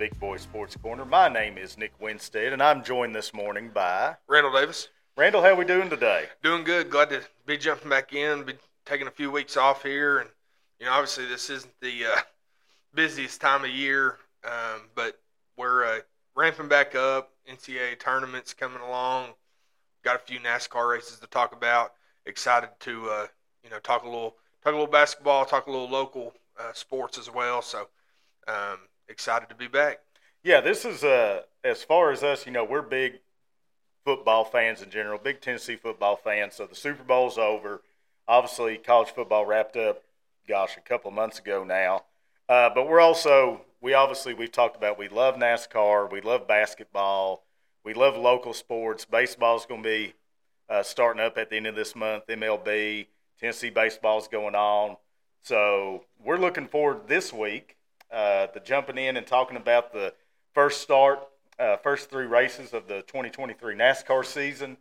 Welcome into the Big Boy Sports Corner. My name is Nick Winstead, and I'm joined this morning by Randall Davis. Randall. How we doing today? Doing good. Glad to be jumping back in. Be taking a few weeks off here, and you know, obviously this isn't the uh, busiest time of year, um, but we're uh, ramping back up. NCAA tournaments coming along. Got a few NASCAR races to talk about. Excited to uh, you know talk a little talk a little basketball, talk a little local uh, sports as well. So um, excited to be back. Yeah, this is uh, as far as us, you know, we're big football fans in general, big Tennessee football fans. So the Super Bowl's over. Obviously, college football wrapped up, gosh, a couple months ago now. Uh, but we're also, we obviously, we've talked about we love NASCAR, we love basketball, we love local sports. Baseball's going to be uh, starting up at the end of this month, MLB. Tennessee baseball's going on. So we're looking forward this week uh, to jumping in and talking about the first start, uh, first three races of the 2023 NASCAR season.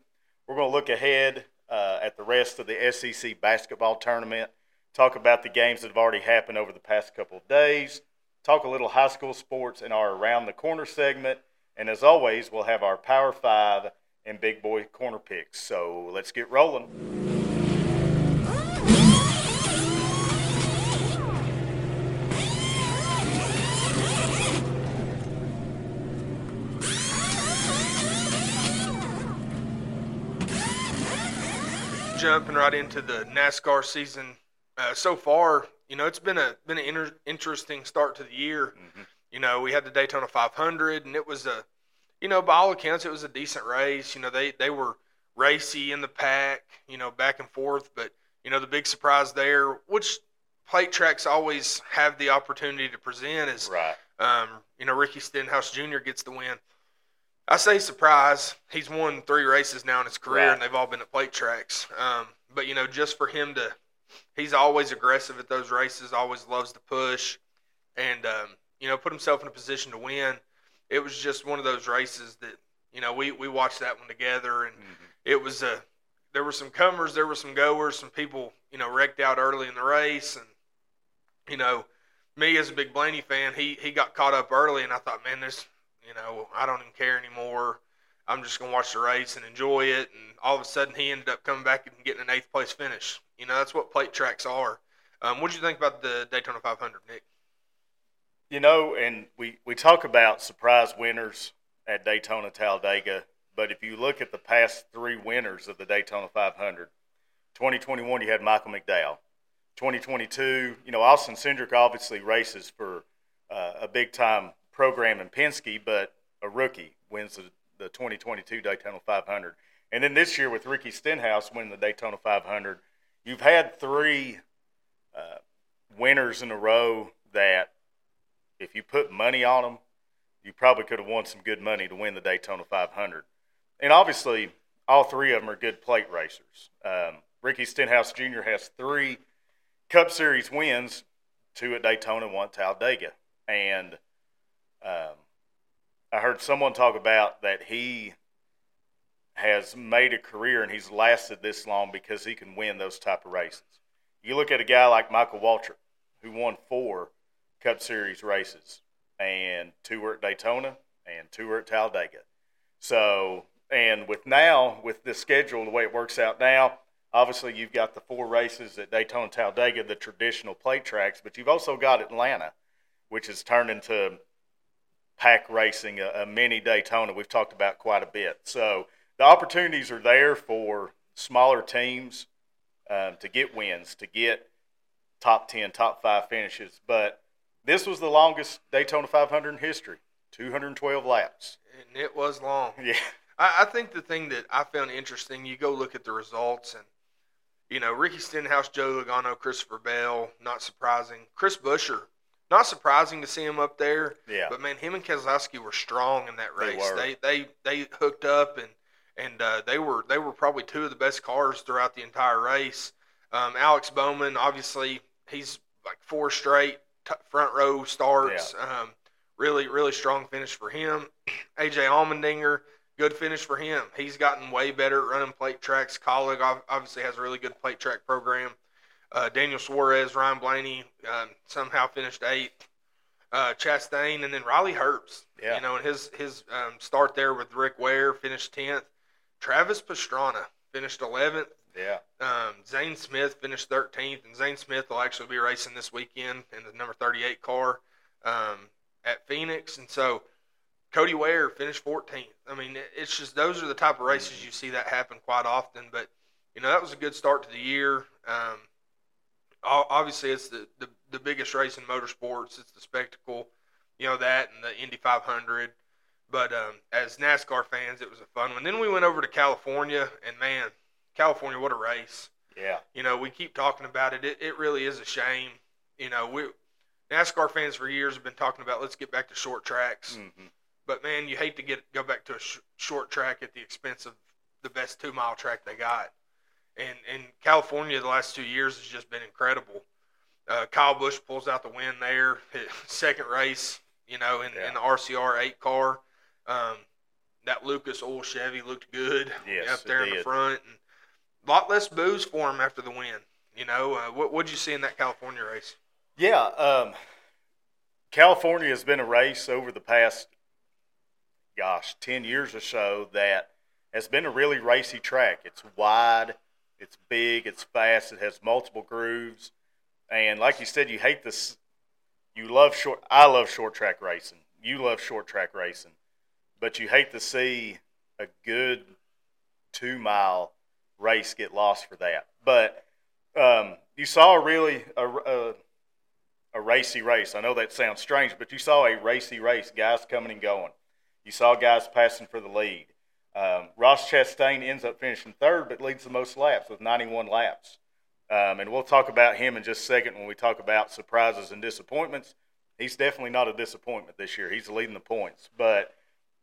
We're going to look ahead uh, at the rest of the SEC basketball tournament, talk about the games that have already happened over the past couple of days, talk a little high school sports in our Around the Corner segment, and as always, we'll have our Power Five and Big Boy Corner picks. So let's get rolling. Jumping right into the NASCAR season. Uh, so far, you know, it's been a been an inter- interesting start to the year. Mm-hmm. You know, we had the Daytona 500, and it was a, you know, by all accounts, it was a decent race. You know, they they were racy in the pack, you know, back and forth. But you know, the big surprise there, which plate tracks always have the opportunity to present, is right. Um, you know, Ricky Stenhouse Jr. gets the win. I say surprise. He's won three races now in his career, right. and they've all been at plate tracks. Um, but you know, just for him to, he's always aggressive at those races. Always loves to push, and um, you know, put himself in a position to win. It was just one of those races that you know we we watched that one together, and mm-hmm. it was a. There were some comers, there were some goers, some people you know wrecked out early in the race, and you know, me as a big Blaney fan, he he got caught up early, and I thought, man, there's you know, I don't even care anymore. I'm just going to watch the race and enjoy it. And all of a sudden, he ended up coming back and getting an eighth place finish. You know, that's what plate tracks are. Um, what did you think about the Daytona 500, Nick? You know, and we, we talk about surprise winners at Daytona Talladega, but if you look at the past three winners of the Daytona 500, 2021 you had Michael McDowell. 2022, you know, Austin Cindric obviously races for uh, a big time program in Penske, but a rookie wins the, the 2022 Daytona 500. And then this year with Ricky Stenhouse winning the Daytona 500, you've had three uh, winners in a row that if you put money on them, you probably could have won some good money to win the Daytona 500. And obviously, all three of them are good plate racers. Um, Ricky Stenhouse Jr. has three Cup Series wins, two at Daytona, one at Talladega. And – um, I heard someone talk about that he has made a career and he's lasted this long because he can win those type of races. You look at a guy like Michael Waltrip, who won four Cup Series races, and two were at Daytona and two were at Talladega. So, and with now with this schedule the way it works out now, obviously you've got the four races at Daytona, Talladega, the traditional plate tracks, but you've also got Atlanta, which has turned into pack racing, a, a mini Daytona, we've talked about quite a bit. So the opportunities are there for smaller teams um, to get wins, to get top 10, top five finishes. But this was the longest Daytona 500 in history 212 laps. And it was long. Yeah. I, I think the thing that I found interesting, you go look at the results and you know, Ricky Stenhouse, Joe Logano, Christopher Bell, not surprising. Chris Buescher not surprising to see him up there. Yeah. But man, him and Keselowski were strong in that race. They they they, they hooked up and and uh, they were they were probably two of the best cars throughout the entire race. Um, Alex Bowman, obviously, he's like four straight t- front row starts. Yeah. Um, really really strong finish for him. AJ Allmendinger, good finish for him. He's gotten way better at running plate tracks. Kaulig obviously has a really good plate track program. Uh, Daniel Suarez, Ryan Blaney uh, somehow finished eighth. uh, Chastain, and then Riley Herbst. Yeah. You know, and his his um, start there with Rick Ware finished tenth. Travis Pastrana finished eleventh. Yeah. Um, Zane Smith finished 13th, and Zane Smith will actually be racing this weekend in the number 38 car um, at Phoenix. And so Cody Ware finished 14th. I mean, it's just those are the type of races you see that happen quite often. But you know, that was a good start to the year. Um, obviously, it's the, the the biggest race in motorsports. It's the spectacle, you know that, and the Indy 500. But um, as NASCAR fans, it was a fun one. Then we went over to California, and man, California, what a race! Yeah. You know, we keep talking about it. It, it really is a shame. You know, we NASCAR fans for years have been talking about let's get back to short tracks. hmm But man, you hate to get go back to a sh- short track at the expense of the best two mile track they got. And and California the last two years has just been incredible. Uh, Kyle Busch pulls out the win there, second race, you know, in, in the RCR eight car. Um, that Lucas Oil Chevy looked good Yes, up there in the front, and a lot less boos for him after the win. You know, uh, what what'd you see in that California race? Yeah. Um, California has been a race over the past, gosh, 10 years or so that has been a really racy track. It's wide, it's big, it's fast, it has multiple grooves. And like you said, you hate this. You love short. I love short track racing. You love short track racing, but you hate to see a good two mile race get lost for that. But um, you saw really a, a a racy race. I know that sounds strange, but you saw a racy race. Guys coming and going. You saw guys passing for the lead. Um, Ross Chastain ends up finishing third, but leads the most laps with 91 laps. Um, and we'll talk about him in just a second when we talk about surprises and disappointments. He's definitely not a disappointment this year. He's leading the points. But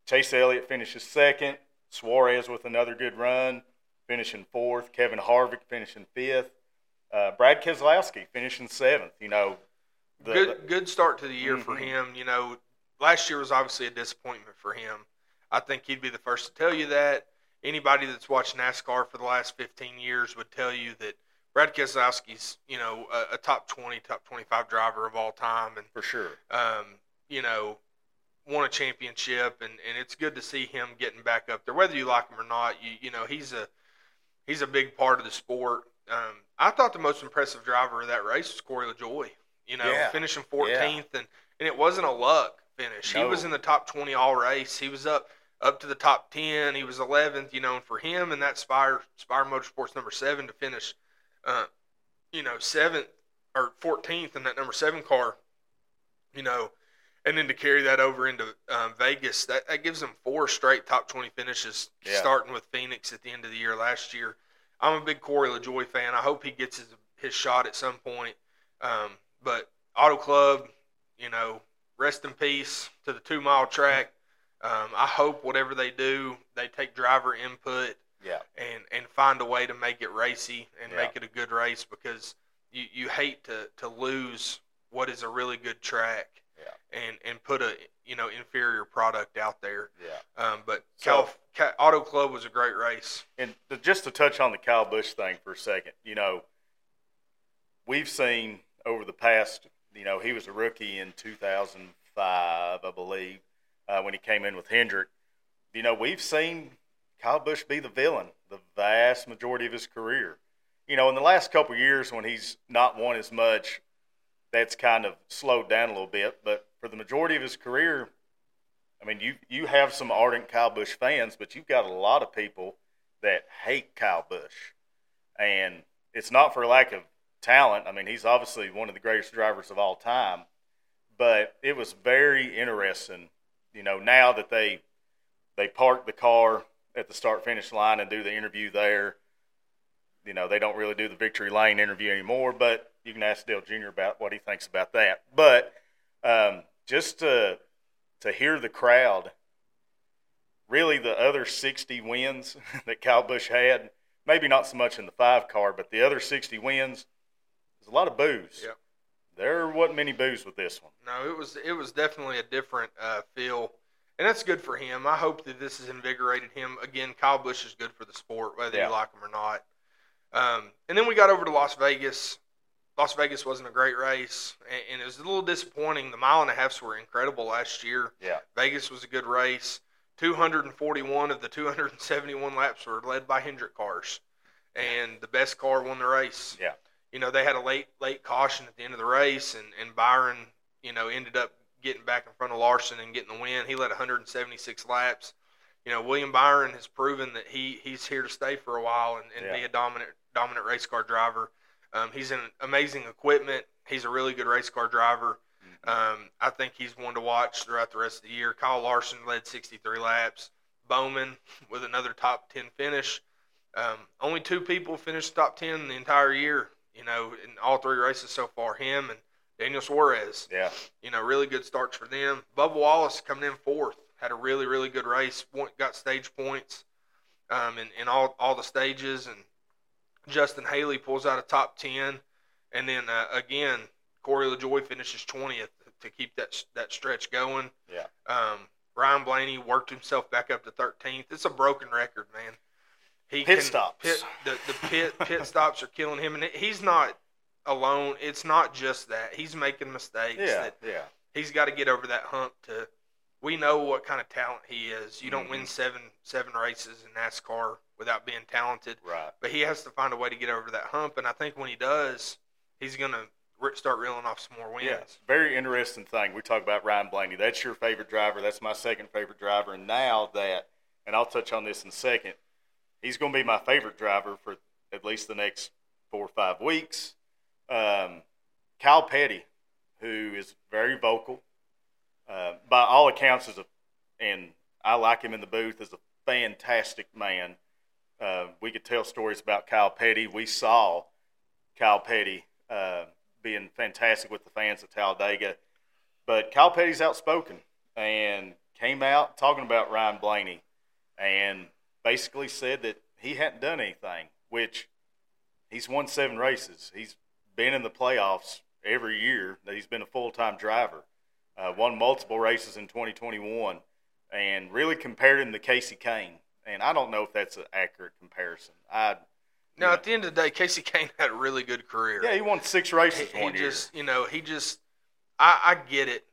Chase Elliott finishes second. Suarez with another good run, finishing fourth. Kevin Harvick finishing fifth. Uh, Brad Keselowski finishing seventh. You know, the, good good start to the year for Mhm. him. You know, last year was obviously a disappointment for him. I think he'd be the first to tell you that. Anybody that's watched NASCAR for the last 15 years would tell you that Brad Keselowski's, you know, a, a top 20, top 25 driver of all time, and for sure. um, you know, won a championship, and, and it's good to see him getting back up there. Whether you like him or not, you you know he's a he's a big part of the sport. Um, I thought the most impressive driver of that race was Corey LaJoie. You know, Yeah. finishing 14th, and and it wasn't a luck finish. He was in the top 20 all race. He was up up to the top 10. He was 11th. You know, and for him and that Spire Spire Motorsports number seven to finish, uh, you know, seventh or 14th in that number seven car, you know, and then to carry that over into um, Vegas, that, that gives them four straight top 20 finishes, Yeah. starting with Phoenix at the end of the year last year. I'm a big Corey LaJoie fan. I hope he gets his, his shot at some point. Um, but Auto Club, you know, rest in peace to the two mile track. Um, I hope whatever they do, they take driver input Yeah. and and find a way to make it racy and Yeah. make it a good race because you, you hate to, to lose what is a really good track Yeah. and and put a you know inferior product out there. Yeah. Um, but So- Cal, Ca Auto Club was a great race. And to, just to touch on the Kyle Busch thing for a second, you know, we've seen over the past, you know, he was a rookie in 2005, I believe, uh, when he came in with Hendrick. You know, we've seen Kyle Busch be the villain the vast majority of his career. You know, in the last couple years when he's not won as much, that's kind of slowed down a little bit. But for the majority of his career, I mean, you you have some ardent Kyle Busch fans, but you've got a lot of people that hate Kyle Busch, and it's not for lack of talent. I mean, he's obviously one of the greatest drivers of all time, but it was very interesting. You know, now that they they park the car at the start finish line and do the interview there. You know, they don't really do the victory lane interview anymore, but you can ask Dale Jr. about what he thinks about that. But um, just to to hear the crowd, really the other 60 wins that Kyle Busch had, maybe not so much in the five car, but the other 60 wins, there's a lot of boos. Yep. There wasn't many boos with this one. No, it was it was definitely a different uh, feel, and that's good for him. I hope that this has invigorated him. Again, Kyle Busch is good for the sport, whether Yeah. you like him or not. Um, and then we got over to Las Vegas. Las Vegas wasn't a great race, and, and, it was a little disappointing. The mile and a halfs were incredible last year. Yeah. Vegas was a good race. 241 of the 271 laps were led by Hendrick cars, and the best car won the race. Yeah. You know, they had a late late caution at the end of the race, and, and Byron, you know, ended up getting back in front of Larson and getting the win. He led 176 laps. You know, William Byron has proven that he he's here to stay for a while and, and Yeah. be a dominant dominant race car driver. Um, he's in amazing equipment. He's a really good race car driver. Um, I think he's one to watch throughout the rest of the year. Kyle Larson led 63 laps. Bowman with another top 10 finish. Um, only two people finished top 10 the entire year, you know, in all three races so far. Him and Daniel Suarez. Yeah. You know, really good starts for them. Bubba Wallace coming in fourth. Had a really, really good race. Got stage points um, in, in all, all the stages. And Justin Haley pulls out a top 10. And then, uh, again, Corey LaJoie finishes 20th to keep that that stretch going. Yeah. Um, Ryan Blaney worked himself back up to 13th. It's a broken record, man. He Pit can- stops. Pit, the the pit pit stops are killing him, and he's not alone. It's not just that he's making mistakes. Yeah. That Yeah. he's got to get over that hump. To we know what kind of talent he is. You don't Mm-hmm. win seven seven races in NASCAR without being talented Right. but he has to find a way to get over that hump. And I think when he does, he's going to start reeling off some more wins. Yeah, very interesting thing. We talk about Ryan Blaney. That's your favorite driver. That's my second favorite driver. And now that, and I'll touch on this in a second, he's going to be my favorite driver for at least the next four or five weeks. Um, Kyle Petty, who is very vocal, uh, by all accounts, is a, and I like him in the booth, is a fantastic man. Uh, we could tell stories about Kyle Petty. We saw Kyle Petty uh, being fantastic with the fans at Talladega. But Kyle Petty's outspoken and came out talking about Ryan Blaney and basically said that he hadn't done anything, which he's won seven races. He's been in the playoffs every year that he's been a full time driver. Uh, won multiple races in 2021 and really compared him to Kasey Kahne. And I don't know if that's an accurate comparison. I Now, at the end of the day, Kasey Kahne had a really good career. yeah, he won six races he one year. just, you know, he just, I, I get it.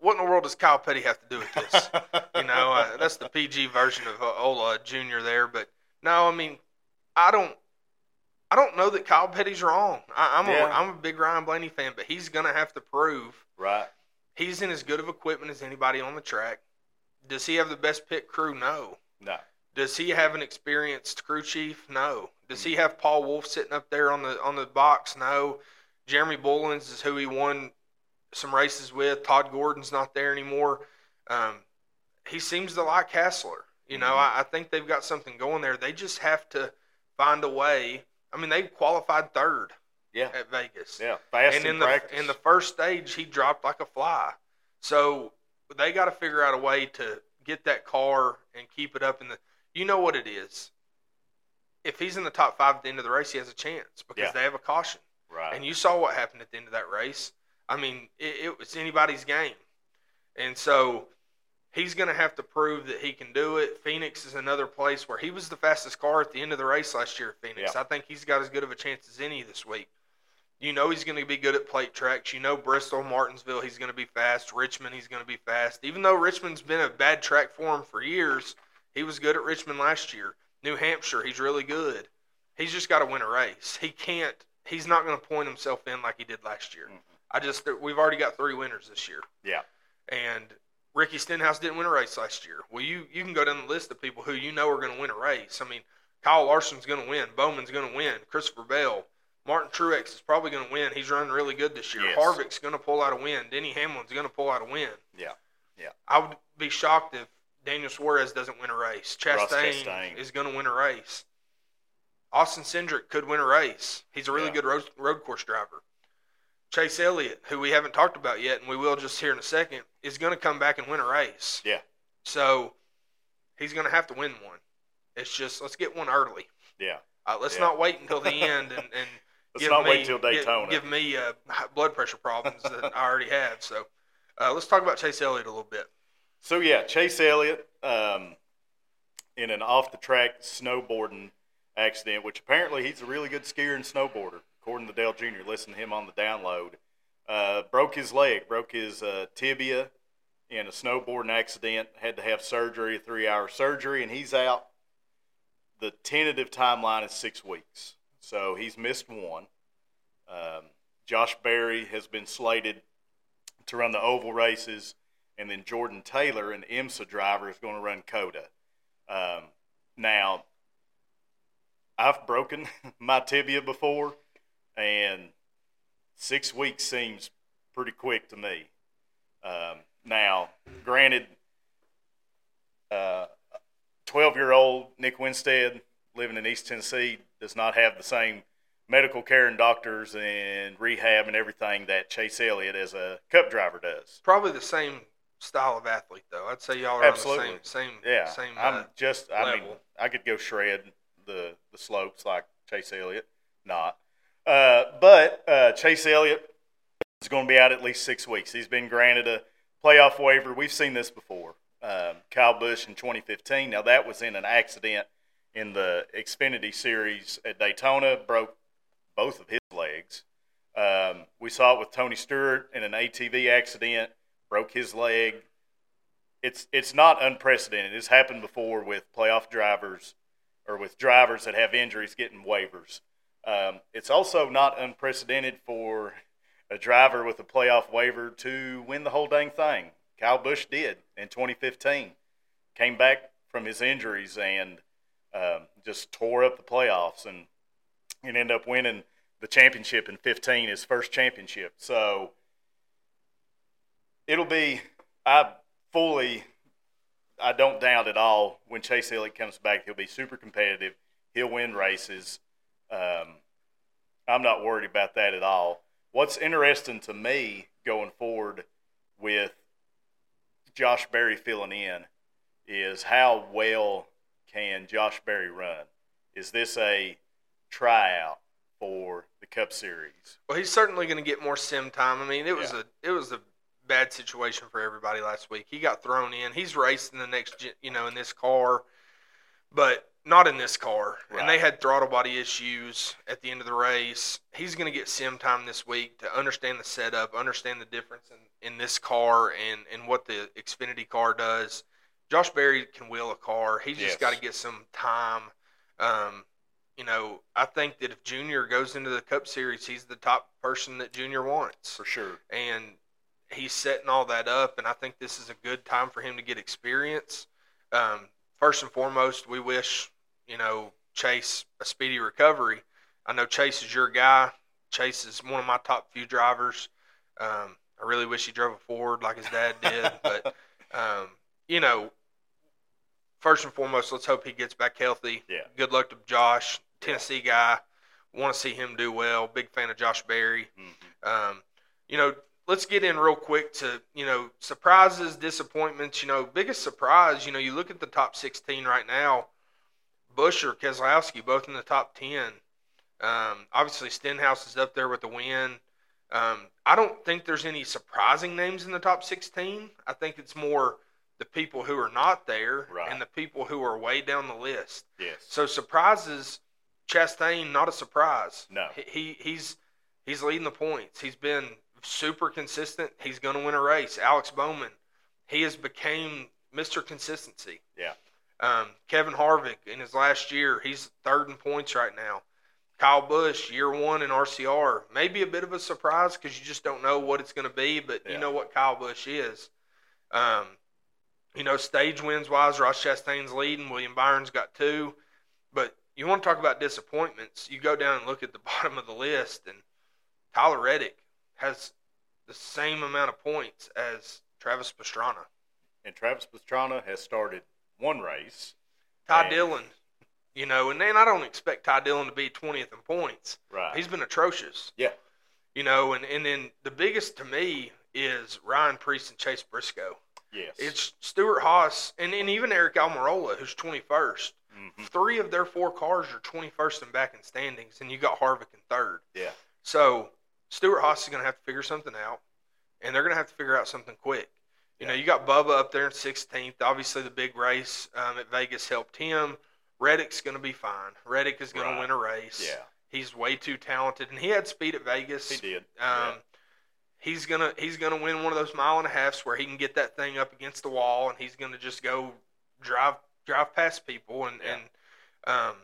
What in the world does Kyle Petty have to do with this? you know, uh, that's the PG version of uh, Ola Jr. there. But no, I mean, I don't, I don't know that Kyle Petty's wrong. I, I'm Yeah. a, I'm a big Ryan Blaney fan, but he's gonna have to prove right. he's in as good of equipment as anybody on the track. Does he have the best pit crew? No. No. Does he have an experienced crew chief? No. Does he have Paul Wolfe sitting up there on the on the box? No. Jeremy Bullins is who he won some races with. Todd Gordon's not there anymore. Um, he seems to like Hassler. You know, Mhm. I, I think they've got something going there. They just have to find a way. I mean, they qualified third Yeah. at Vegas Yeah. Fast and in, in the practice. in the first stage he dropped like a fly. So they got to figure out a way to get that car and keep it up in the. You know what it is. If he's in the top five at the end of the race, he has a chance because Yeah. they have a caution. right. And you saw what happened at the end of that race. I mean, it, it was anybody's game, and so he's going to have to prove that he can do it. Phoenix is another place where he was the fastest car at the end of the race last year. at Phoenix, Yeah. I think he's got as good of a chance as any this week. You know he's going to be good at plate tracks. You know Bristol, Martinsville, he's going to be fast. Richmond, he's going to be fast. Even though Richmond's been a bad track for him for years, he was good at Richmond last year. New Hampshire, he's really good. He's just got to win a race. He can't. He's not going to point himself in like he did last year. Mhm. I just we've already got three winners this year. Yeah. And Ricky Stenhouse didn't win a race last year. Well, you you can go down the list of people who you know are going to win a race. I mean, Kyle Larson's going to win. Bowman's going to win. Christopher Bell. Martin Truex is probably going to win. He's running really good this year. Yes. Harvick's going to pull out a win. Denny Hamlin's going to pull out a win. Yeah. Yeah. I would be shocked if Daniel Suarez doesn't win a race. Chastain, Chastain. is going to win a race. Austin Cindric could win a race. He's a really Yeah. good road, road course driver. Chase Elliott, who we haven't talked about yet, and we will just here in a second, is going to come back and win a race. Yeah. So he's going to have to win one. It's just let's get one early. yeah. Uh, let's Yeah. not wait until the end and, and Let's give not me, wait till Daytona. Give, me uh, blood pressure problems that I already have. So uh, let's talk about Chase Elliott a little bit. So yeah, Chase Elliott um, in an off the track snowboarding accident, which apparently he's a really good skier and snowboarder, according to Dale Jr., listen to him on the download, uh, broke his leg, broke his uh, tibia in a snowboarding accident, had to have surgery, a three hour surgery, and he's out. The tentative timeline is six weeks. So he's missed one. Um, Josh Berry has been slated to run the oval races, and then Jordan Taylor, an IMSA driver, is going to run COTA. Um, now, I've broken my tibia before, and six weeks seems pretty quick to me. Um, now, granted, twelve-year-old Nick Winstead living in East Tennessee does not have the same medical care and doctors and rehab and everything that Chase Elliott as a Cup driver does. Probably the same style of athlete, though. I'd say y'all are Absolutely. on the same, same, Yeah, same. I'm uh, just. I mean. I could go shred the the slopes like Chase Elliott, not. Uh, but uh, Chase Elliott is going to be out at least six weeks. He's been granted a playoff waiver. We've seen this before. Um, Kyle Busch in 2015. Now that was in an accident in the Xfinity Series at Daytona. Broke both of his legs. Um, we saw it with Tony Stewart in an ATV accident. Broke his leg it's it's not unprecedented. It's happened before with playoff drivers or with drivers that have injuries getting waivers. Um, it's also not unprecedented for a driver with a playoff waiver to win the whole dang thing. Kyle Busch did in 2015. Came back from his injuries and um, just tore up the playoffs and and ended up winning the championship in 15, his first championship. So it'll be I fully I don't doubt at all when Chase Elliott comes back he'll be super competitive. He'll win races. Um, I'm not worried about that at all. What's interesting to me going forward with Josh Berry filling in is how well can Josh Berry run? Is this a tryout for the Cup Series? Well, he's certainly going to get more sim time. I mean, it was Yeah. a it was a bad situation for everybody last week. He got thrown in. He's racing the next, you know, in this car, but not in this car. And they had throttle body issues at the end of the race. He's going to get sim time this week to understand the setup, understand the difference in, in this car and and what the Xfinity car does. Josh Berry can wheel a car. He's Yes. just got to get some time. Um, you know, I think that if Junior goes into the Cup Series, he's the top person that Junior wants, For sure. and he's setting all that up. And I think this is a good time for him to get experience. Um, first and foremost, we wish you know Chase a speedy recovery. I know Chase is your guy. Chase is one of my top few drivers. Um, I really wish he drove a Ford like his dad did, but um, you know, first and foremost, let's hope he gets back healthy. Yeah. Good luck to Josh, Tennessee guy. Want to see him do well. Big fan of Josh Berry. Mhm. Um, you know, let's get in real quick to you know surprises, disappointments. You know, biggest surprise. You know, you look at the top 16 right now. Busch or Keselowski, both in the top 10. Um, obviously, Stenhouse is up there with the win. Um, I don't think there's any surprising names in the top 16. I think it's more the people who are not there Right. and the people who are way down the list. Yes. So surprises, Chastain, not a surprise. No. He, he he's he's leading the points. He's been super consistent. He's going to win a race. Alex Bowman, he has became Mr. Consistency. Yeah. Um, Kevin Harvick in his last year, he's third in points right now. Kyle Busch, year one in RCR, maybe a bit of a surprise because you just don't know what it's going to be, but Yeah. you know what Kyle Busch is. Um, you know, stage wins wise, Ross Chastain's leading. William Byron's got two. But you want to talk about disappointments? You go down and look at the bottom of the list, and Tyler Reddick has the same amount of points as Travis Pastrana. And Travis Pastrana has started one race. Ty And- Dillon, you know, and then I don't expect Ty Dillon to be 20th in points. Right. He's been atrocious. Yeah. You know, and, and then the biggest to me is Ryan Preece and Chase Briscoe. yes. It's Stewart-Haas and, and even Eric Almirola, who's 21st. Mhm. Three of their four cars are 21st and back in standings, and you got Harvick in third. Yeah. So Stewart-Haas is going to have to figure something out, and they're going to have to figure out something quick. You know, you got Bubba up there in 16th. Obviously, the big race um, at Vegas helped him. Reddick's going to be fine. Reddick is going Right. to win a race. Yeah. He's way too talented, and he had speed at Vegas. He did. Um, yeah. He's gonna he's gonna win one of those mile and a halfs where he can get that thing up against the wall, and he's gonna just go drive drive past people, and Yeah. and um,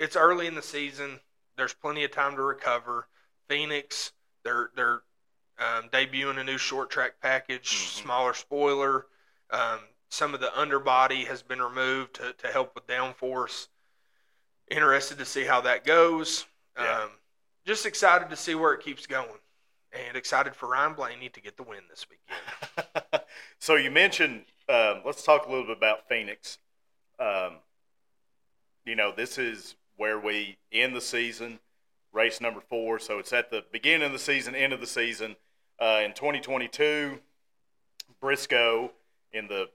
it's early in the season. There's plenty of time to recover. Phoenix, they're they're um, debuting a new short track package, Mhm. smaller spoiler. Um, some of the underbody has been removed to, to help with downforce. Interested to see how that goes. Yeah. Um, just excited to see where it keeps going, and excited for Ryan Blaney to get the win this weekend. so you mentioned. Um, let's talk a little bit about Phoenix. Um, you know, this is where we end the season, race number four. So it's at the beginning of the season, end of the season. Uh, in 2022, Briscoe in the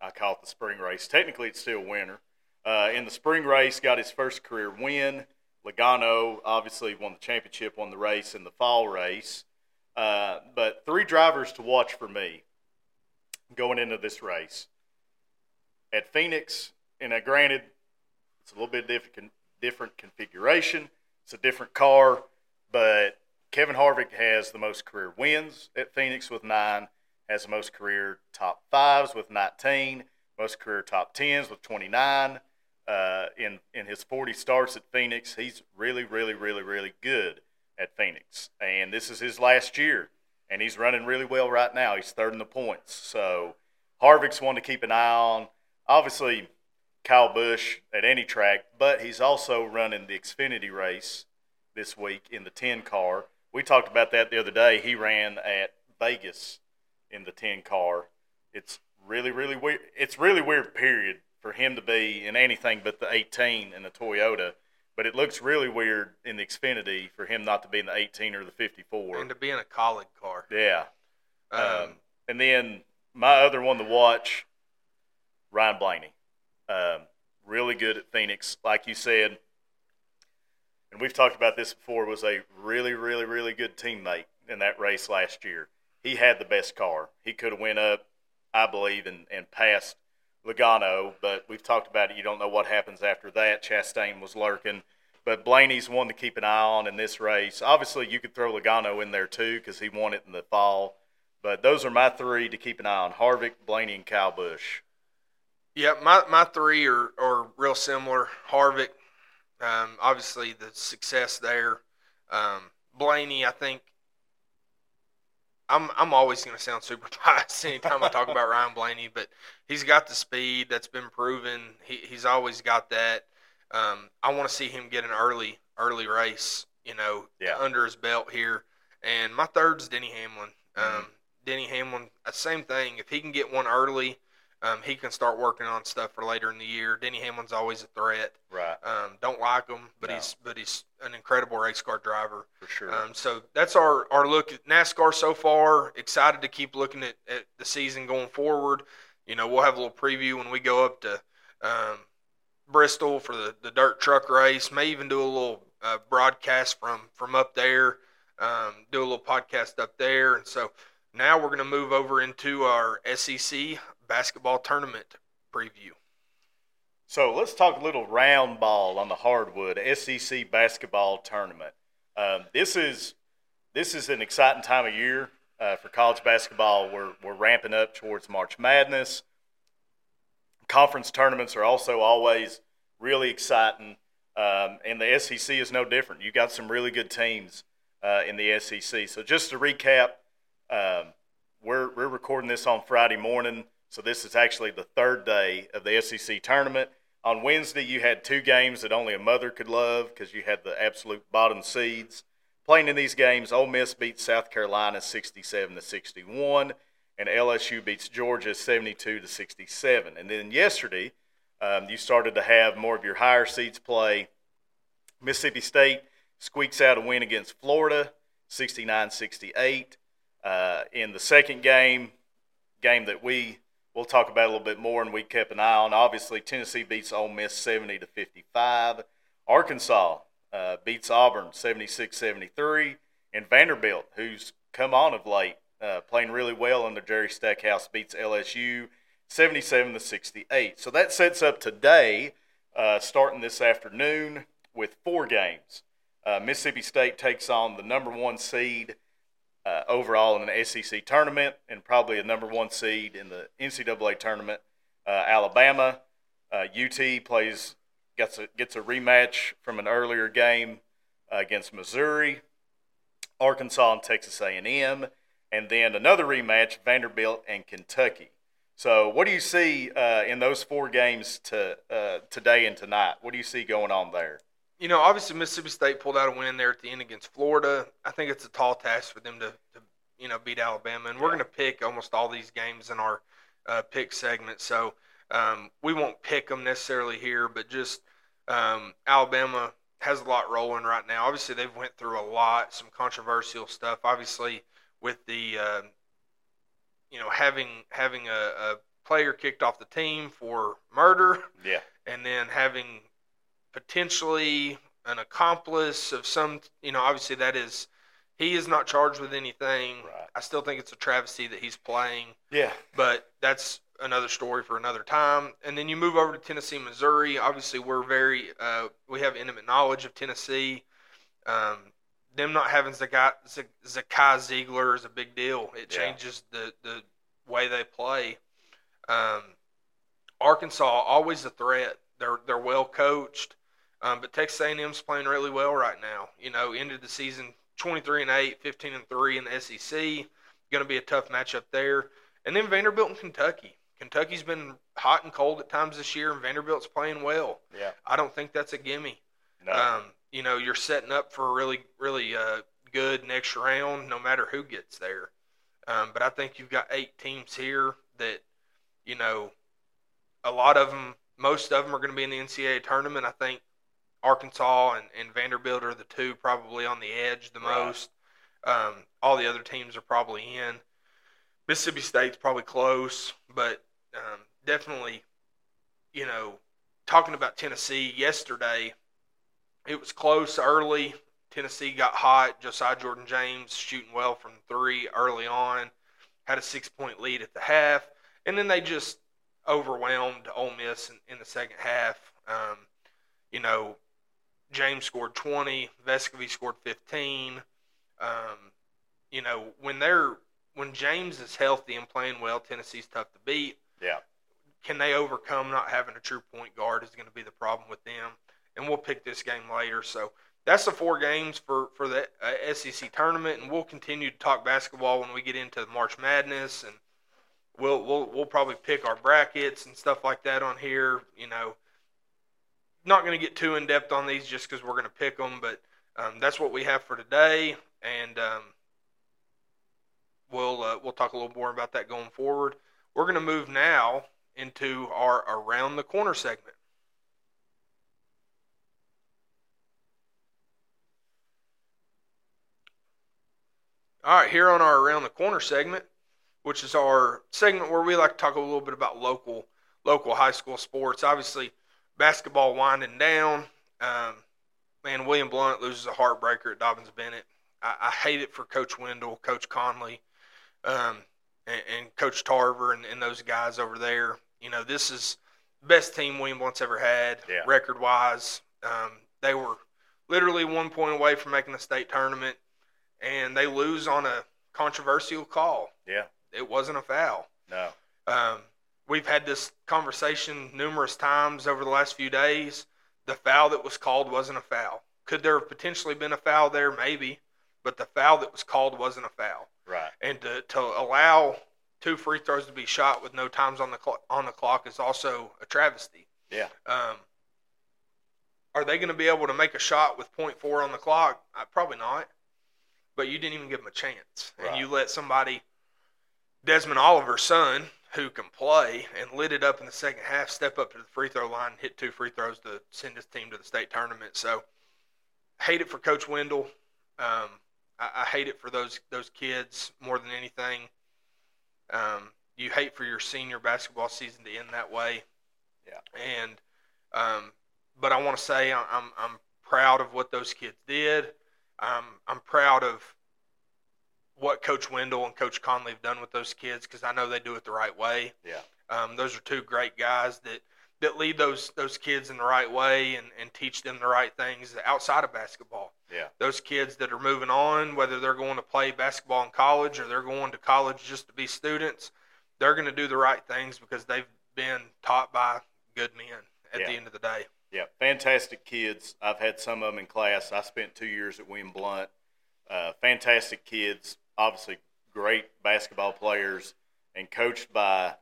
I call it the spring race. Technically, it's still winter. Uh, in the spring race, got his first career win. Logano obviously won the championship, won the race in the fall race. Uh, but three drivers to watch for me going into this race. At Phoenix, and uh, granted, it's a little bit different, different configuration. It's a different car, but Kevin Harvick has the most career wins at Phoenix with nine, has the most career top fives with 19, most career top tens with 29. Uh, in in his 40 starts at Phoenix, he's really, really, really, really good at Phoenix, and this is his last year, and he's running really well right now. He's third in the points, so Harvick's one to keep an eye on. Obviously, Kyle Busch at any track, but he's also running the Xfinity race this week in the 10 car. We talked about that the other day. He ran at Vegas in the 10 car. It's really, really weird. It's really weird, period, for him to be in anything but the 18 and the Toyota. But it looks really weird in the Xfinity for him not to be in the 18 or the 54. and to be in a Kaulig car. yeah. Um, Um, and then my other one to watch, Ryan Blaney. Um, really good at Phoenix, like you said. And we've talked about this before. Was a really, really, really good teammate in that race last year. He had the best car. He could have went up, I believe, and, and passed Logano. But we've talked about it. You don't know what happens after that. Chastain was lurking. But Blaney's one to keep an eye on in this race. Obviously, you could throw Logano in there too because he won it in the fall. But those are my three to keep an eye on: Harvick, Blaney, and Kyle Busch. Yeah, my, my three are, are real similar. Harvick, um, obviously the success there. Um, Blaney, I think I'm I'm always going to sound super biased anytime I talk about Ryan Blaney, but he's got the speed that's been proven. He, he's always got that. Um, I want to see him get an early early race, you know, Yeah. under his belt here. And my third's Denny Hamlin. Um, Mhm. Denny Hamlin, uh, same thing. If he can get one early, um, he can start working on stuff for later in the year. Denny Hamlin's always a threat. Right, Um, don't like him, but No. he's but he's an incredible race car driver. for sure. Um, so that's our, our look at NASCAR so far. Excited to keep looking at, at the season going forward. You know, we'll have a little preview when we go up to um, Bristol for the, the dirt truck race. May even do a little uh, broadcast from from up there. Um, do a little podcast up there, and so now we're going to move over into our SEC basketball tournament preview. So let's talk a little round ball on the hardwood SEC basketball tournament. Um, this is this is an exciting time of year uh, for college basketball. We're we're ramping up towards March Madness. Conference tournaments are also always really exciting, um, and the SEC is no different. You got some really good teams uh, in the SEC. So just to recap, um, we're we're recording this on Friday morning. So this is actually the third day of the SEC tournament. On Wednesday, you had two games that only a mother could love because you had the absolute bottom seeds playing in these games. Ole Miss beats South Carolina 67 to 61, and LSU beats Georgia 72 to 67. And then yesterday, um, you started to have more of your higher seeds play. Mississippi State squeaks out a win against Florida 69 68. Uh, in the second game, game that we we'll talk about a little bit more, and we kept an eye on. Obviously, Tennessee beats Ole Miss 70 to 55. Arkansas uh, beats Auburn 76-73, and Vanderbilt, who's come on of late, uh, playing really well under Jerry Stackhouse, beats LSU 77 to 68. So that sets up today, uh, starting this afternoon. with four games. Uh, Mississippi State takes on the number one seed uh, overall in an SEC tournament and probably a number one seed in the NCAA tournament. Uh, Alabama, UT uh, plays gets a gets a rematch from an earlier game uh, against Missouri. Arkansas and Texas A&M, and then another rematch Vanderbilt and Kentucky. So, what do you see uh, in those four games to today and tonight? What do you see going on there? You know, obviously Mississippi State pulled out a win there at the end against Florida. I think it's a tall task for them to, to you know, beat Alabama. And we're going to pick almost all these games in our uh, pick segment. So um, we won't pick them necessarily here, but just um, Alabama has a lot rolling right now. Obviously, they've went through a lot, some controversial stuff. Obviously, with the uh, you know having having a, a player kicked off the team for murder, yeah, and then having potentially an accomplice of some, you know, obviously that is, he is not charged with anything. Right. I still think it's a travesty that he's playing. Yeah. But that's another story for another time. And then you move over to Tennessee, Missouri. Obviously, we're very, uh, we have intimate knowledge of Tennessee. Um, them not having Zakai, Zakai Zeigler is a big deal. It yeah. changes the, the way they play. Um, Arkansas always a threat. They're they're well coached. Um, but Texas A&M's playing really well right now. You know, ended the season 23 and 8, 15 and 3 in the SEC. Going to be a tough matchup there. And then Vanderbilt and Kentucky. Kentucky's been hot and cold at times this year, and Vanderbilt's playing well. Yeah. I don't think that's a gimme. No. Um, you know, you're setting up for a really, really uh, good next round, no matter who gets there. Um, but I think you've got eight teams here that, you know, a lot of them, most of them are going to be in the NCAA tournament. I think Arkansas and, and Vanderbilt are the two probably on the edge the right. most. Um, all the other teams are probably in. Mississippi State's probably close, but um, definitely, you know, talking about Tennessee yesterday, it was close early. Tennessee got hot. Josiah Jordan James shooting well from three early on, had a six point lead at the half, and then they just overwhelmed Ole Miss in, in the second half. Um, you know, James scored 20, Vescovi scored 15. Um, you know, when they're when James is healthy and playing well, Tennessee's tough to beat. Yeah. Can they overcome not having a true point guard is going to be the problem with them. And we'll pick this game later. So that's the four games for for the uh, SEC tournament, and we'll continue to talk basketball when we get into March Madness, and we'll we'll we'll probably pick our brackets and stuff like that on here. You know, not going to get too in depth on these just because we're going to pick them, but um, that's what we have for today, and um, we'll uh, we'll talk a little more about that going forward. We're going to move now into our around the corner segment. All right, here on our around the corner segment, which is our segment where we like to talk a little bit about local local high school sports. Obviously, basketball winding down. Um, man, William Blount loses a heartbreaker at Dobyns-Bennett. I, I hate it for Coach Wendell, Coach Conley, um, and, and, Coach Tarver, and, and, those guys over there. You know, this is the best team William Blount's ever had, yeah. record wise. Um, they were literally one point away from making the state tournament, and they lose on a controversial call. Yeah, it wasn't a foul. No. Um, we've had this conversation numerous times over the last few days. The foul that was called wasn't a foul. Could there have potentially been a foul there? Maybe, but the foul that was called wasn't a foul. Right. And to, to allow two free throws to be shot with no times on the clock, on the clock is also a travesty. Yeah. Um, are they going to be able to make a shot with .4 on the clock? Uh, probably not. But you didn't even give them a chance, right. and you let somebody, Desmond Oliver's son, who can play and lit it up in the second half, step up to the free throw line, hit two free throws to send his team to the state tournament. So, hate it for Coach Wendell. Um, I, I, hate it for those those kids more than anything. Um, you hate for your senior basketball season to end that way. Yeah. And, um, but I want to say I'm I'm proud of what those kids did. I'm I'm proud of what Coach Wendell and Coach Conley have done with those kids because I know they do it the right way. Yeah. Um, those are two great guys that that lead those those kids in the right way and, and teach them the right things outside of basketball. Yeah. Those kids that are moving on, whether they're going to play basketball in college or they're going to college just to be students, they're going to do the right things because they've been taught by good men at Yeah. the end of the day. Yeah, fantastic kids. I've had some of them in class. I spent two years at William Blount. Uh, fantastic kids, obviously great basketball players, and coached by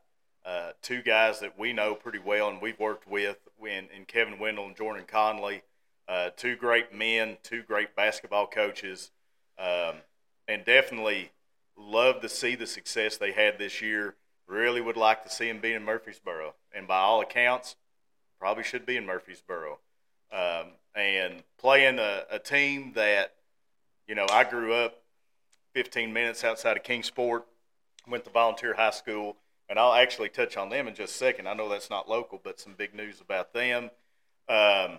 uh, two guys that we know pretty well and we've worked with in, in Kevin Wendell and Jordan Conley. Uh, two great men, two great basketball coaches, um, and definitely love to see the success they had this year. Really would like to see them be in Murfreesboro, and by all accounts, probably should be in Murfreesboro. Um, and playing a, a team that, you know, I grew up 15 minutes outside of Kingsport, went to volunteer high school, and I'll actually touch on them in just a second. I know that's not local, but some big news about them. Um,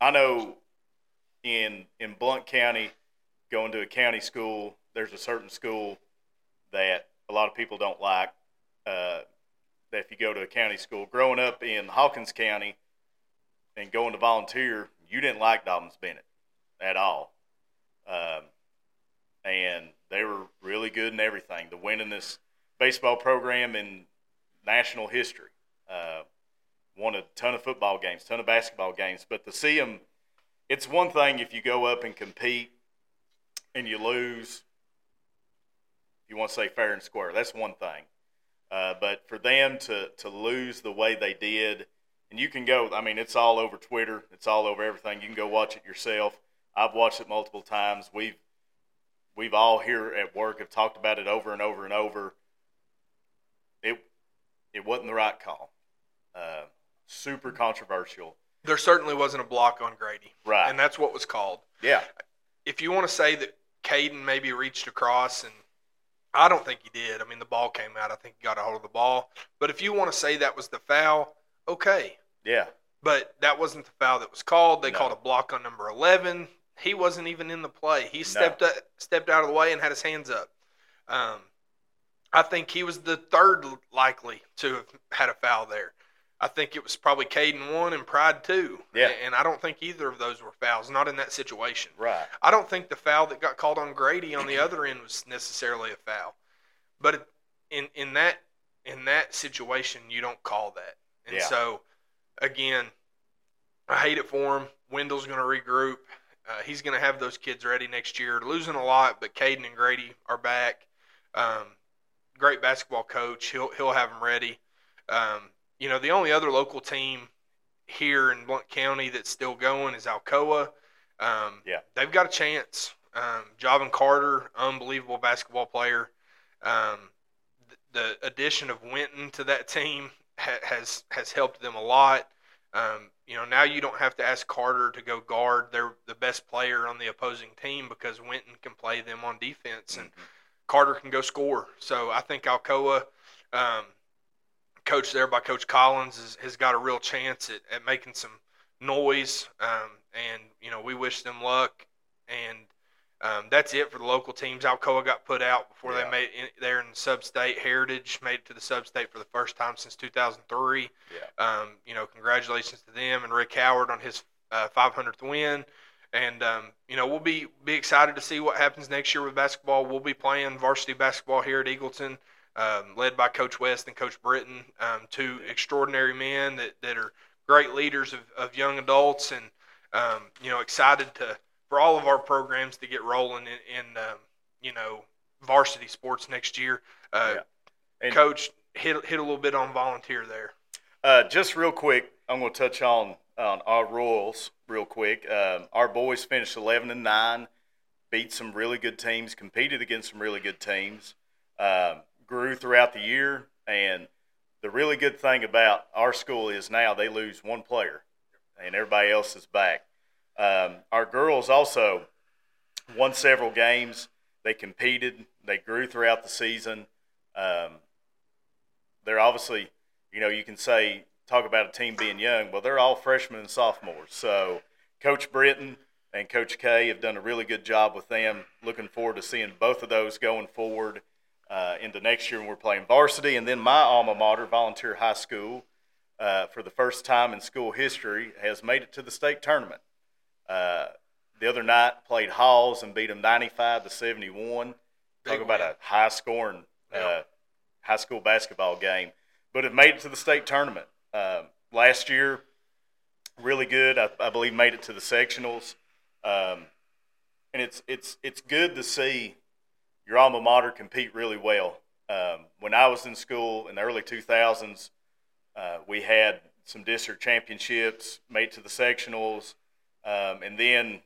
I know in in Blount County, going to a county school, there's a certain school that a lot of people don't like. Uh, that if you go to a county school, growing up in Hawkins County and going to volunteer, you didn't like Dobyns-Bennett at all. Um, and they were really good in everything. The winningest baseball program in national history. Uh, won a ton of football games, ton of basketball games. But to see them, it's one thing if you go up and compete and you lose. You want to say fair and square. That's one thing. Uh, but for them to, to lose the way they did, and you can go, I mean, it's all over Twitter, it's all over everything. You can go watch it yourself. I've watched it multiple times. We've we've all here at work have talked about it over and over and over. It it wasn't the right call. Uh, super controversial. There certainly wasn't a block on Grady, Right. and that's what was called. Yeah. if you want to say that Caden maybe reached across and I don't think he did. I mean, the ball came out. I think he got a hold of the ball. But if you want to say that was the foul, okay. Yeah. But that wasn't the foul that was called. They No. called a block on number 11. He wasn't even in the play. He stepped up, stepped out of the way and had his hands up. Um, I think he was the third likely to have had a foul there. I think it was probably Caden one and Pride two. Yeah. And I don't think either of those were fouls. Not in that situation. Right. I don't think the foul that got called on Grady on the other end was necessarily a foul, but in in that in that situation, you don't call that. And Yeah. so, again, I hate it for him. Wendell's going to regroup. Uh, he's going to have those kids ready next year. Losing a lot, but Caden and Grady are back. Um, great basketball coach. He'll he'll have them ready. Um, you know, the only other local team here in Blount County that's still going is Alcoa. Um, Yeah. they've got a chance. Um, Javin Carter, unbelievable basketball player. Um, th- the addition of Winton to that team ha- has has helped them a lot. Um, you know, now you don't have to ask Carter to go guard. They're the best player on the opposing team because Winton can play them on defense, and Carter can go score. So I think Alcoa, um, coached there by Coach Collins, is, has got a real chance at, at making some noise. Um, and you know, we wish them luck. And um, that's it for the local teams. Alcoa got put out before Yeah. they made it there in the sub-state. Heritage made it to the sub-state for the first time since 2003. Yeah. Um, you know, congratulations to them and Rick Howard on his uh, 500th win. And um, you know, we'll be be excited to see what happens next year with basketball. We'll be playing varsity basketball here at Eagleton, um, led by Coach West and Coach Britton, um, two extraordinary men that, that are great leaders of, of young adults, and um, you know, excited to for all of our programs to get rolling in, in um, you know varsity sports next year. Uh, Yeah. And- Coach hit hit a little bit on volunteer there. Uh, just real quick, I'm going to touch on on our Royals real quick. Um, our boys finished 11 and nine, beat some really good teams, competed against some really good teams, um, grew throughout the year, and the really good thing about our school is now they lose one player, and everybody else is back. Um, our girls also won several games. They competed. They grew throughout the season. Um, they're obviously, you know, you can say talk about a team being young. Well, they're all freshmen and sophomores. So Coach Britton and Coach K have done a really good job with them. Looking forward to seeing both of those going forward uh, into next year when we're playing varsity. And then my alma mater, Volunteer High School, uh, for the first time in school history, has made it to the state tournament. Uh, the other night played Halls and beat them 95 to 71. Big Talk about win. a high scoring Yeah. uh, high school basketball game, but it made it to the state tournament. Um, last year, really good. I, I believe made it to the sectionals, um, and it's it's it's good to see your alma mater compete really well. Um, when I was in school in the early 2000s, uh, we had some district championships, made it to the sectionals, um, and then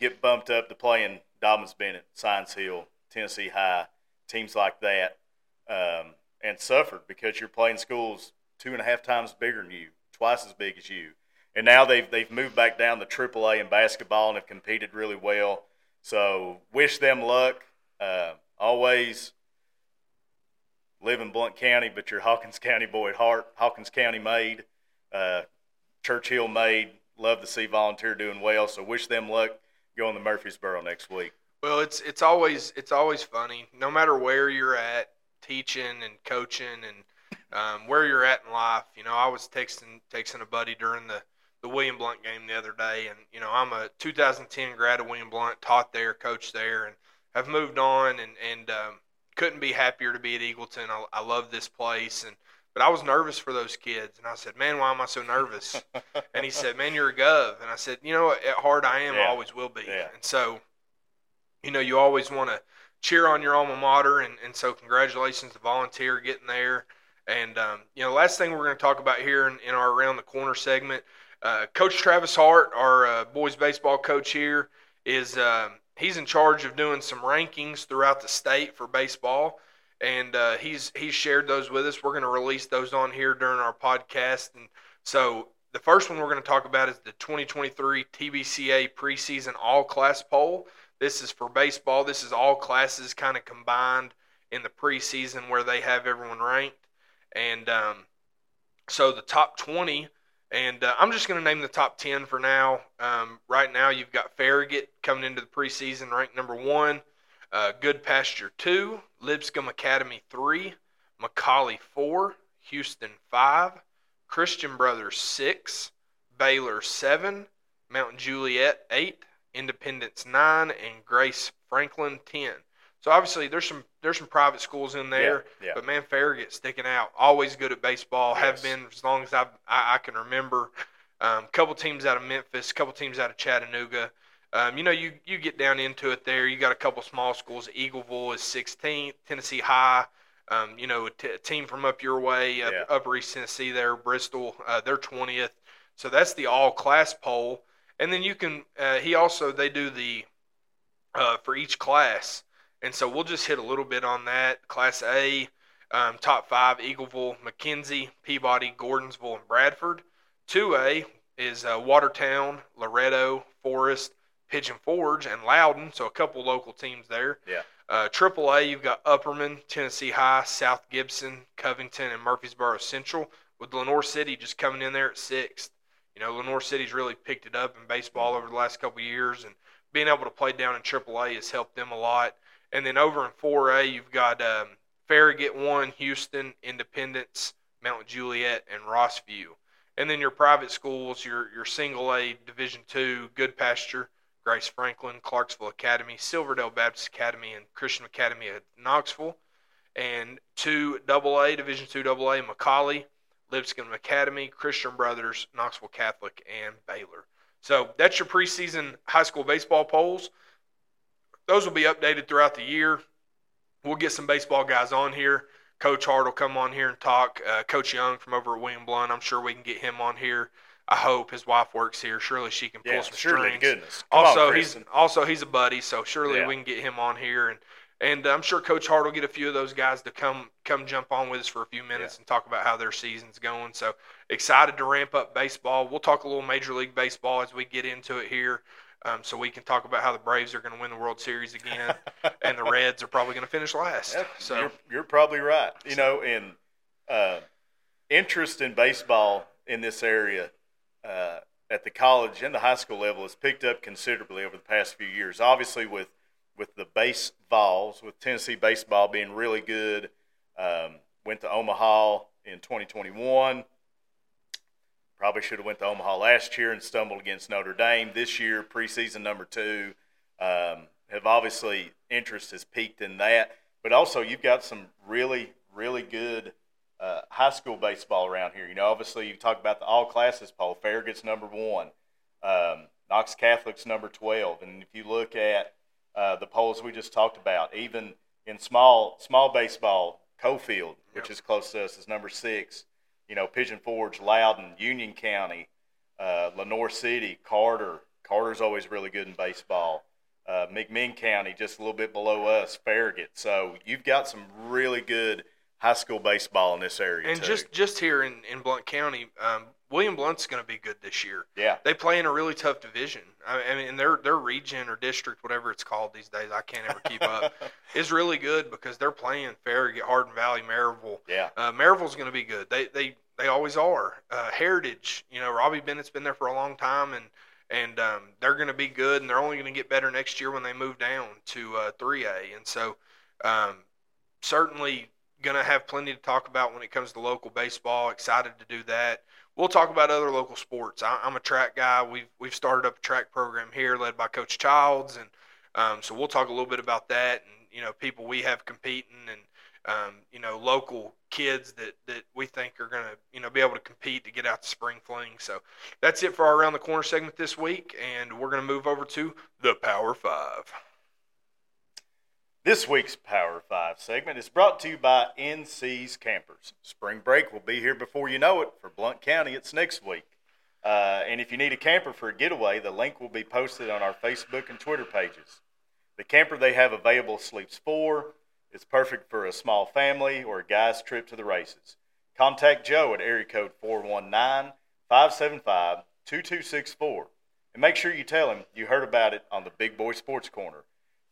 get bumped up to playing Dobyns-Bennett, Science Hill, Tennessee High, teams like that, um, and suffered because you're playing schools two and a half times bigger than you, twice as big as you. And now they've they've moved back down to AAA in basketball and have competed really well. So wish them luck. Uh, always live in Blount County, but you're Hawkins County boy at heart. Hawkins County made, uh, Church Hill made. Love to see volunteer doing well. So wish them luck going to Murfreesboro next week. Well, it's it's always it's always funny, no matter where you're at, teaching and coaching, and um, where you're at in life. You know, I was texting texting a buddy during the the William Blount game the other day, and you know, I'm a 2010 grad of William Blount, taught there, coached there, and have moved on, and and um, couldn't be happier to be at Eagleton. I, I love this place, and but I was nervous for those kids, and I said, "Man, why am I so nervous?" and he said, "Man, you're a gov," and I said, "You know, at heart, I am. I Yeah. always will be." Yeah. And so you know, you always want to cheer on your alma mater, and, and so congratulations to Volunteer getting there. And um, you know, last thing we're going to talk about here in, in our around the corner segment, uh, Coach Travis Hart, our uh, boys baseball coach here, is um, he's in charge of doing some rankings throughout the state for baseball, and uh, he's he's shared those with us. We're going to release those on here during our podcast, and so. The first one we're going to talk about is the 2023 TBCA preseason all class poll. This is for baseball. This is all classes kind of combined in the preseason where they have everyone ranked. And um, so the top 20, and uh, I'm just going to name the top 10 for now. Um, right now, you've got Farragut coming into the preseason ranked number one, uh, Goodpasture two, Lipscomb Academy three, McCallie four, Houston five, Christian Brothers six, Baylor seven, Mount Juliet eight, Independence nine, and Grace Franklin ten. So obviously there's some there's some private schools in there, Yeah, yeah. but man, Farragut sticking out. Always good at baseball. Have been as long as I've, I I can remember. Um, couple teams out of Memphis, couple teams out of Chattanooga. Um, you know, you you get down into it there. You got a couple small schools. Eagleville is 16th. Tennessee High. Um, you know, a, t- a team from up your way, up, Yeah. Upper East Tennessee. There, Bristol. Uh, they're 20th. So that's the all class poll. And then you can. Uh, he also they do the uh, for each class. And so we'll just hit a little bit on that. Class A, um, top five Eagleville, McKenzie, Peabody, Gordonsville, and Bradford. 2A is uh, Watertown, Loretto, Forest, Pigeon Forge, and Loudon. So a couple local teams there. Yeah. Uh, AAA, you've got Upperman, Tennessee High, South Gibson, Covington, and Murfreesboro Central, with Lenoir City just coming in there at sixth. You know, Lenoir City's really picked it up in baseball over the last couple years, and being able to play down in AAA has helped them a lot. And then over in 4A, you've got um, Farragut 1, Houston, Independence, Mount Juliet, and Rossview. And then your private schools, your your single A Division two, Goodpasture, Grace Franklin, Clarksville Academy, Silverdale Baptist Academy, and Christian Academy at Knoxville. And two AA, Division two AA, McCallie, Lipscomb Academy, Christian Brothers, Knoxville Catholic, and Baylor. So that's your preseason high school baseball polls. Those will be updated throughout the year. We'll get some baseball guys on here. Coach Hart will come on here and talk. Uh, Coach Young from over at William Blount, I'm sure we can get him on here. I hope his wife works here. Surely she can pull Yeah, some surely, strings. goodness. Come Also, on, he's also he's a buddy, so surely Yeah. we can get him on here, and and I'm sure Coach Hart will get a few of those guys to come come jump on with us for a few minutes and talk about how their season's going. So excited to ramp up baseball. We'll talk a little Major League Baseball as we get into it here, um, so we can talk about how the Braves are going to win the World Series again, and the Reds are probably going to finish last. Yep, So you're, you're probably right. You know, and uh, interest in baseball in this area uh, at the college and the high school level has picked up considerably over the past few years. Obviously, with with the base balls, with Tennessee baseball being really good, um, went to Omaha in 2021. Probably should have went to Omaha last year and stumbled against Notre Dame. This year, preseason number two, um, have obviously interest has peaked in that. But also, you've got some really, really good uh, high school baseball around here. You know, obviously, you talk about the all classes poll. Farragut's number one. Um, Knox Catholic's number 12. And if you look at uh, the polls we just talked about, even in small small baseball, Coalfield, which yep. is close to us, is number six. You know, Pigeon Forge, Loudon, Union County, uh, Lenoir City, Carter. Carter's always really good in baseball. Uh, McMinn County, just a little bit below us, Farragut. So you've got some really good high school baseball in this area. And too. just just here in, in Blount County, um, William Blount's going to be good this year. Yeah, they play in a really tough division. I mean, their their region or district, whatever it's called these days, I can't ever keep up, is really good because they're playing Farragut, Hardin Valley, Maryville. Yeah, uh, Maryville's going to be good. They they they always are. Uh, Heritage, you know, Robbie Bennett's been there for a long time, and and um, they're going to be good, and they're only going to get better next year when they move down to uh, 3A. And so, um, certainly going to have plenty to talk about when it comes to local baseball. Excited to do that. We'll talk about other local sports. I, am a track guy. We've we've started up a track program here, led by Coach Childs, and um, so we'll talk a little bit about that and you know people we have competing and um, you know local kids that that we think are going to you know be able to compete to get out the spring fling. So that's it for our around the corner segment this week, and we're going to move over to the Power Five. This week's Power 5 segment is brought to you by NC's Campers. Spring break will be here before you know it. For Blount County, it's next week. Uh, and if you need a camper for a getaway, the link will be posted on our Facebook and Twitter pages. The camper they have available sleeps four. It's perfect for a small family or a guy's trip to the races. Contact Joe at area code 419 575 2264 and make sure you tell him you heard about it on the Big Boy Sports Corner.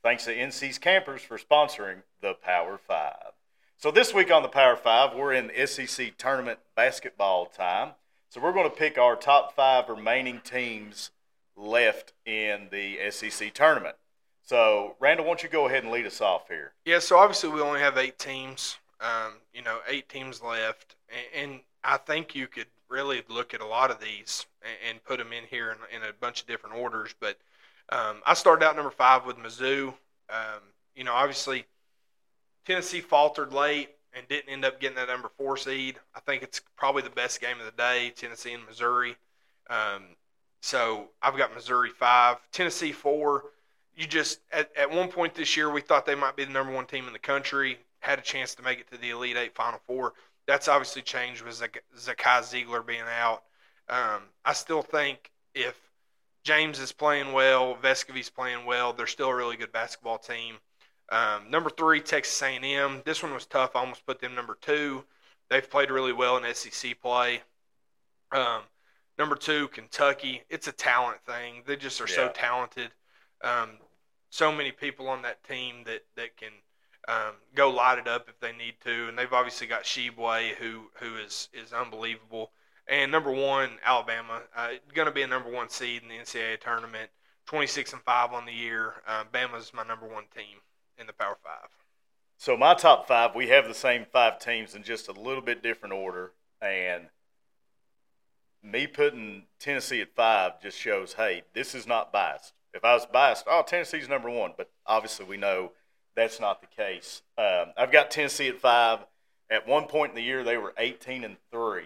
Thanks to NC's Campers for sponsoring the Power Five. So this week on the Power Five, we're in SEC tournament basketball time. So we're going to pick our top five remaining teams left in the SEC tournament. So Randall, why don't you go ahead and lead us off here? Yeah. So obviously we only have eight teams. Um, you know, eight teams left, and, and, I think you could really look at a lot of these and, and put them in here in, in a bunch of different orders, but um, I started out number five with Mizzou. Um, you know, obviously, Tennessee faltered late and didn't end up getting that number four seed. I think it's probably the best game of the day, Tennessee and Missouri. Um, so I've got Missouri five, Tennessee four. You just at, at one point this year we thought they might be the number one team in the country, had a chance to make it to the Elite Eight, Final Four. That's obviously changed with Zakai Zeigler being out. Um, I still think if James is playing well. Vescovi's playing well. They're still a really good basketball team. Um, number three, Texas A&M. This one was tough. I almost put them number two. They've played really well in SEC play. Um, number two, Kentucky. It's a talent thing. They just are yeah. so talented. Um, so many people on that team that that can um, go light it up if they need to, and they've obviously got Tshiebwe, who who is is unbelievable. And number one, Alabama, uh, going to be a number one seed in the NCAA tournament. 26 and five on the year. Uh, Bama's my number one team in the Power Five. So my top five, we have the same five teams in just a little bit different order, and me putting Tennessee at five just shows, hey, this is not biased. If I was biased, oh, Tennessee's number one, but obviously we know that's not the case. Um, I've got Tennessee at five. At one point in the year, they were 18 and three.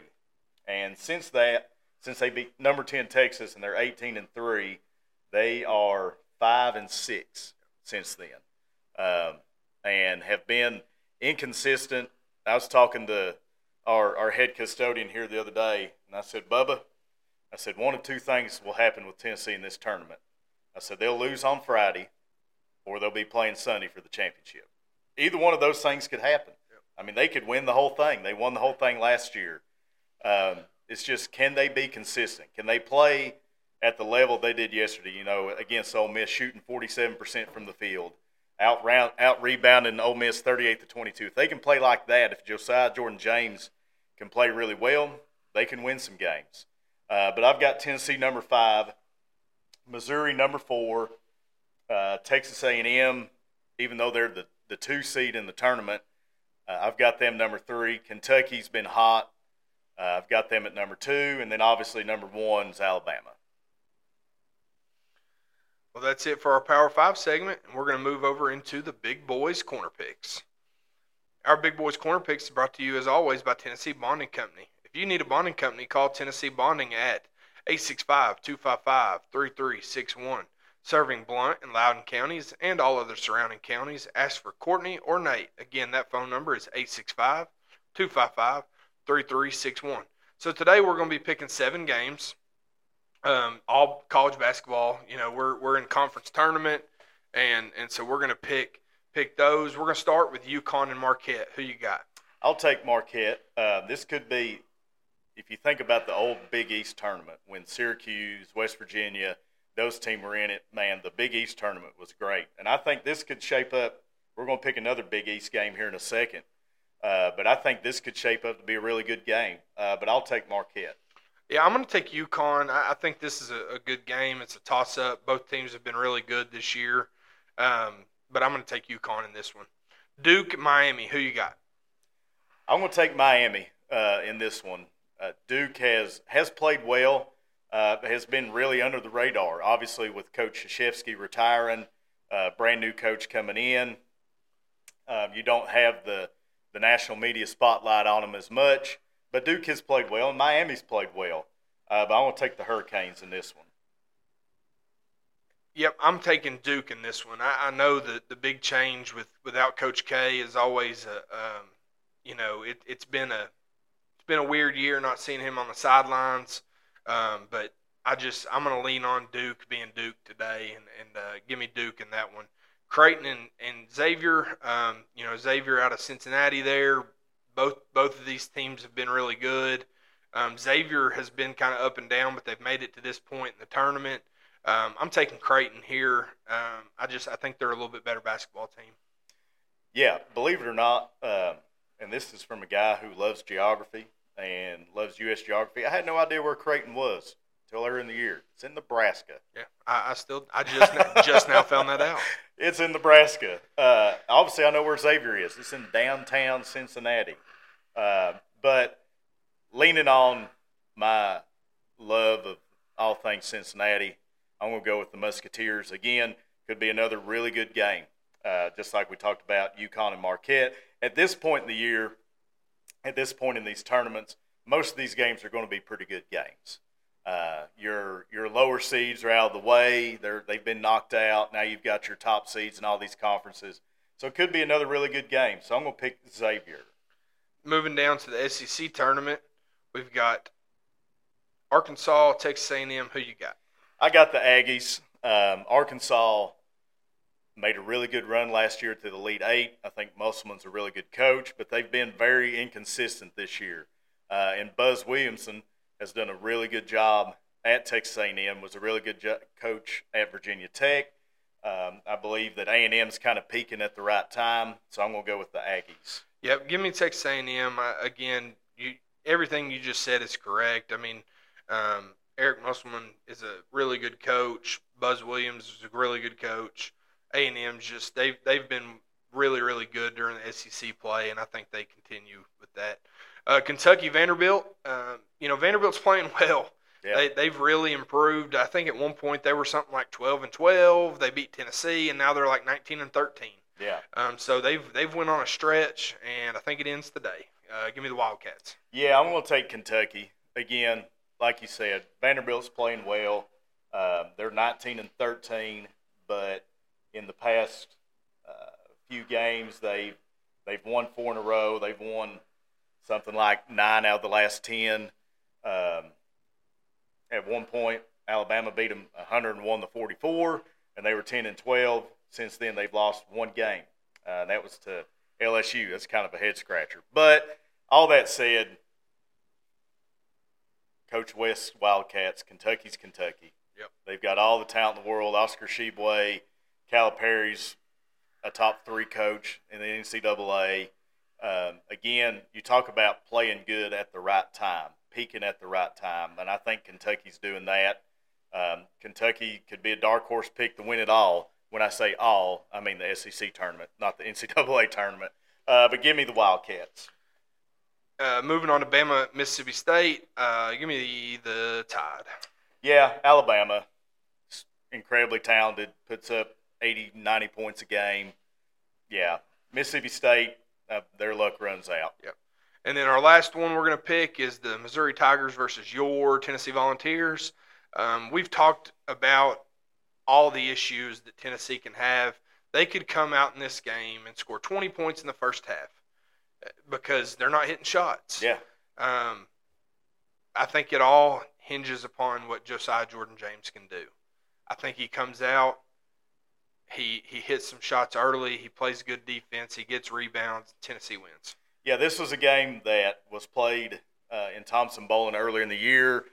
And since that, since they beat number 10 Texas and they're 18 and 3, they are 5 and 6 since then. Um, and have been inconsistent. I was talking to our, our head custodian here the other day, and I said, Bubba, I said, one of two things will happen with Tennessee in this tournament. I said, they'll lose on Friday or they'll be playing Sunday for the championship. Either one of those things could happen. I mean, they could win the whole thing. They won the whole thing last year. Um, it's just can they be consistent? Can they play at the level they did yesterday? You know, against Ole Miss, shooting 47% from the field, out round, out rebounding Ole Miss 38 to 22. If they can play like that, if Josiah Jordan James can play really well, they can win some games. Uh, but I've got Tennessee number five, Missouri number four, uh, Texas A&M, even though they're the, the two seed in the tournament, uh, I've got them number three. Kentucky's been hot. Uh, I've got them at number two, and then obviously number one is Alabama. Well, that's it for our Power Five segment, and we're going to move over into the Big Boys Corner Picks. Our Big Boys Corner Picks is brought to you, as always, by Tennessee Bonding Company. If you need a bonding company, call Tennessee Bonding at 865 255 3361. Serving Blount and Loudon counties and all other surrounding counties, ask for Courtney or Nate. Again, that phone number is 865 255 3361. So today we're going to be picking seven games, um, all college basketball. You know, we're, we're in conference tournament, and, and so we're going to pick pick those. We're going to start with UConn and Marquette. Who you got? I'll take Marquette. Uh, this could be, if you think about the old Big East tournament when Syracuse, West Virginia, those teams were in it. Man, the Big East tournament was great, and I think this could shape up. We're going to pick another Big East game here in a second, uh, but I think this could shape up to be a really good game. Uh, but I'll take Marquette. Yeah, I'm going to take UConn. I, I think this is a, a, good game. It's a toss-up. Both teams have been really good this year, um, but I'm going to take UConn in this one. Duke, Miami. Who you got? I'm going to take Miami uh, in this one. Uh, Duke has has played well uh, has been really under the radar. Obviously, with Coach Krzyzewski retiring, uh, brand new coach coming in, um, you don't have the the national media spotlight on them as much. But Duke has played well, and Miami's played well. Uh, but I want to take the Hurricanes in this one. Yep, I'm taking Duke in this one. I, I know that the big change with without Coach K is always a, um, you know, it, it's been a it's been a weird year not seeing him on the sidelines. Um, but I just I'm going to lean on Duke being Duke today and and uh, give me Duke in that one. Creighton and, and Xavier, um, you know Xavier out of Cincinnati there. Both both of these teams have been really good. Um, Xavier has been kind of up and down, but they've made it to this point in the tournament. Um, I'm taking Creighton here. Um, I just I think they're a little bit better basketball team. Yeah, believe it or not, uh, and this is from a guy who loves geography and loves U.S. geography. I had no idea where Creighton was until earlier in the year. It's in Nebraska. Yeah, I, I still, I just just now found that out. It's in Nebraska. Uh, obviously, I know where Xavier is. It's in downtown Cincinnati. Uh, but leaning on my love of all things Cincinnati, I'm going to go with the Musketeers again. Could be another really good game, uh, just like we talked about UConn and Marquette. At this point in the year, at this point in these tournaments, most of these games are going to be pretty good games. Uh, your your lower seeds are out of the way; they're they've been knocked out. Now you've got your top seeds in all these conferences, so it could be another really good game. So I'm going to pick Xavier. Moving down to the SEC tournament, we've got Arkansas, Texas A&M. Who you got? I got the Aggies. Um, Arkansas made a really good run last year to the Elite Eight. I think Musselman's a really good coach, but they've been very inconsistent this year. Uh, and Buzz Williamson has done a really good job at Texas A&M. Was a really good jo- coach at Virginia Tech. Um, I believe that A&M's kind of peaking at the right time, so I'm going to go with the Aggies. Yep, give me Texas A&M uh, again. You everything you just said is correct. I mean, um, Eric Musselman is a really good coach. Buzz Williams is a really good coach. A and M's just they've they've been really really good during the SEC play, and I think they continue with that. Uh, Kentucky Vanderbilt, uh, you know Vanderbilt's playing well. Yeah. They they've really improved. I think at one point they were something like twelve and twelve. They beat Tennessee, and now they're like nineteen and thirteen. Yeah. Um. So they've they've went on a stretch, and I think it ends today. Uh, give me the Wildcats. Yeah, I'm going to take Kentucky again. Like you said, Vanderbilt's playing well. Uh, they're 19 and 13, but in the past uh, few games. They've they've won four in a row. They've won something like nine out of the last ten. Um, at one point, Alabama beat them 101 to 44, and they were 10 and 12. Since then, they've lost one game, uh, and that was to LSU. That's kind of a head scratcher. But all that said, Coach West Wildcats, Kentucky's Kentucky. Yep. They've got all the talent in the world. Oscar Tshiebwe, Calipari's a top three coach in the NCAA. Um, again, you talk about playing good at the right time, peaking at the right time, and I think Kentucky's doing that. Um, Kentucky could be a dark horse pick to win it all. When I say all, I mean the SEC tournament, not the NCAA tournament. Uh, but give me the Wildcats. Uh, moving on to Bama, Mississippi State. Uh, give me the, the Tide. Yeah, Alabama, incredibly talented, puts up 80, 90 points a game. Yeah, Mississippi State, uh, their luck runs out. Yep. And then our last one we're going to pick is the Missouri Tigers versus your Tennessee Volunteers. Um, we've talked about all the issues that Tennessee can have. They could come out in this game and score 20 points in the first half uh, because they're not hitting shots. Yeah. Um, I think it all hinges upon what Josiah Jordan James can do. I think he comes out, he he hits some shots early, he plays good defense, he gets rebounds, Tennessee wins. Yeah, this was a game that was played uh, in Thompson-Boling earlier in the year.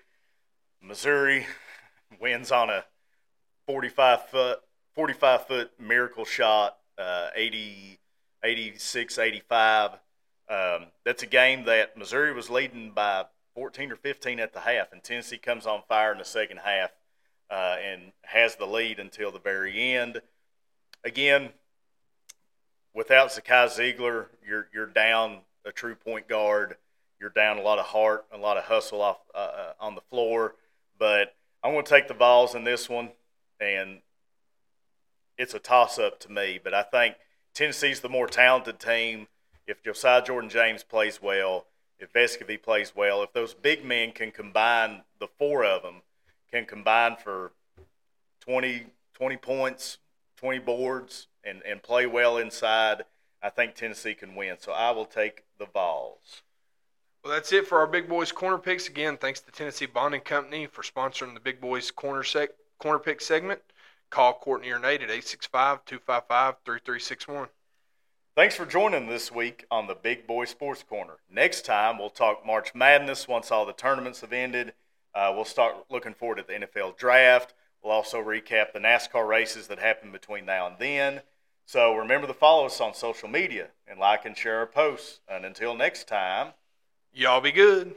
Missouri wins on a 45 foot 45 foot miracle shot, uh, 80, 86, 85. Um, that's a game that Missouri was leading by 14 or 15 at the half, and Tennessee comes on fire in the second half uh, and has the lead until the very end. Again, without Zakai Zeigler, you're you're down a true point guard. You're down a lot of heart, a lot of hustle off uh, uh on the floor. But I'm going to take the Vols in this one, and it's a toss up to me. But I think Tennessee's the more talented team. If Josiah Jordan James plays well, if Vescovi plays well, if those big men can combine, the four of them can combine for 20, 20 points, 20 boards, and, and play well inside, I think Tennessee can win. So I will take the Vols. Well, that's it for our Big Boys Corner Picks. Again, thanks to Tennessee Bonding Company for sponsoring the Big Boys Corner, sec- corner Pick segment. Call Courtney or Nate at 865 255 3361. Thanks for joining this week on the Big Boy Sports Corner. Next time, we'll talk March Madness once all the tournaments have ended. Uh, we'll start looking forward to the NFL draft. We'll also recap the NASCAR races that happen between now and then. So remember to follow us on social media and like and share our posts. And until next time, y'all be good.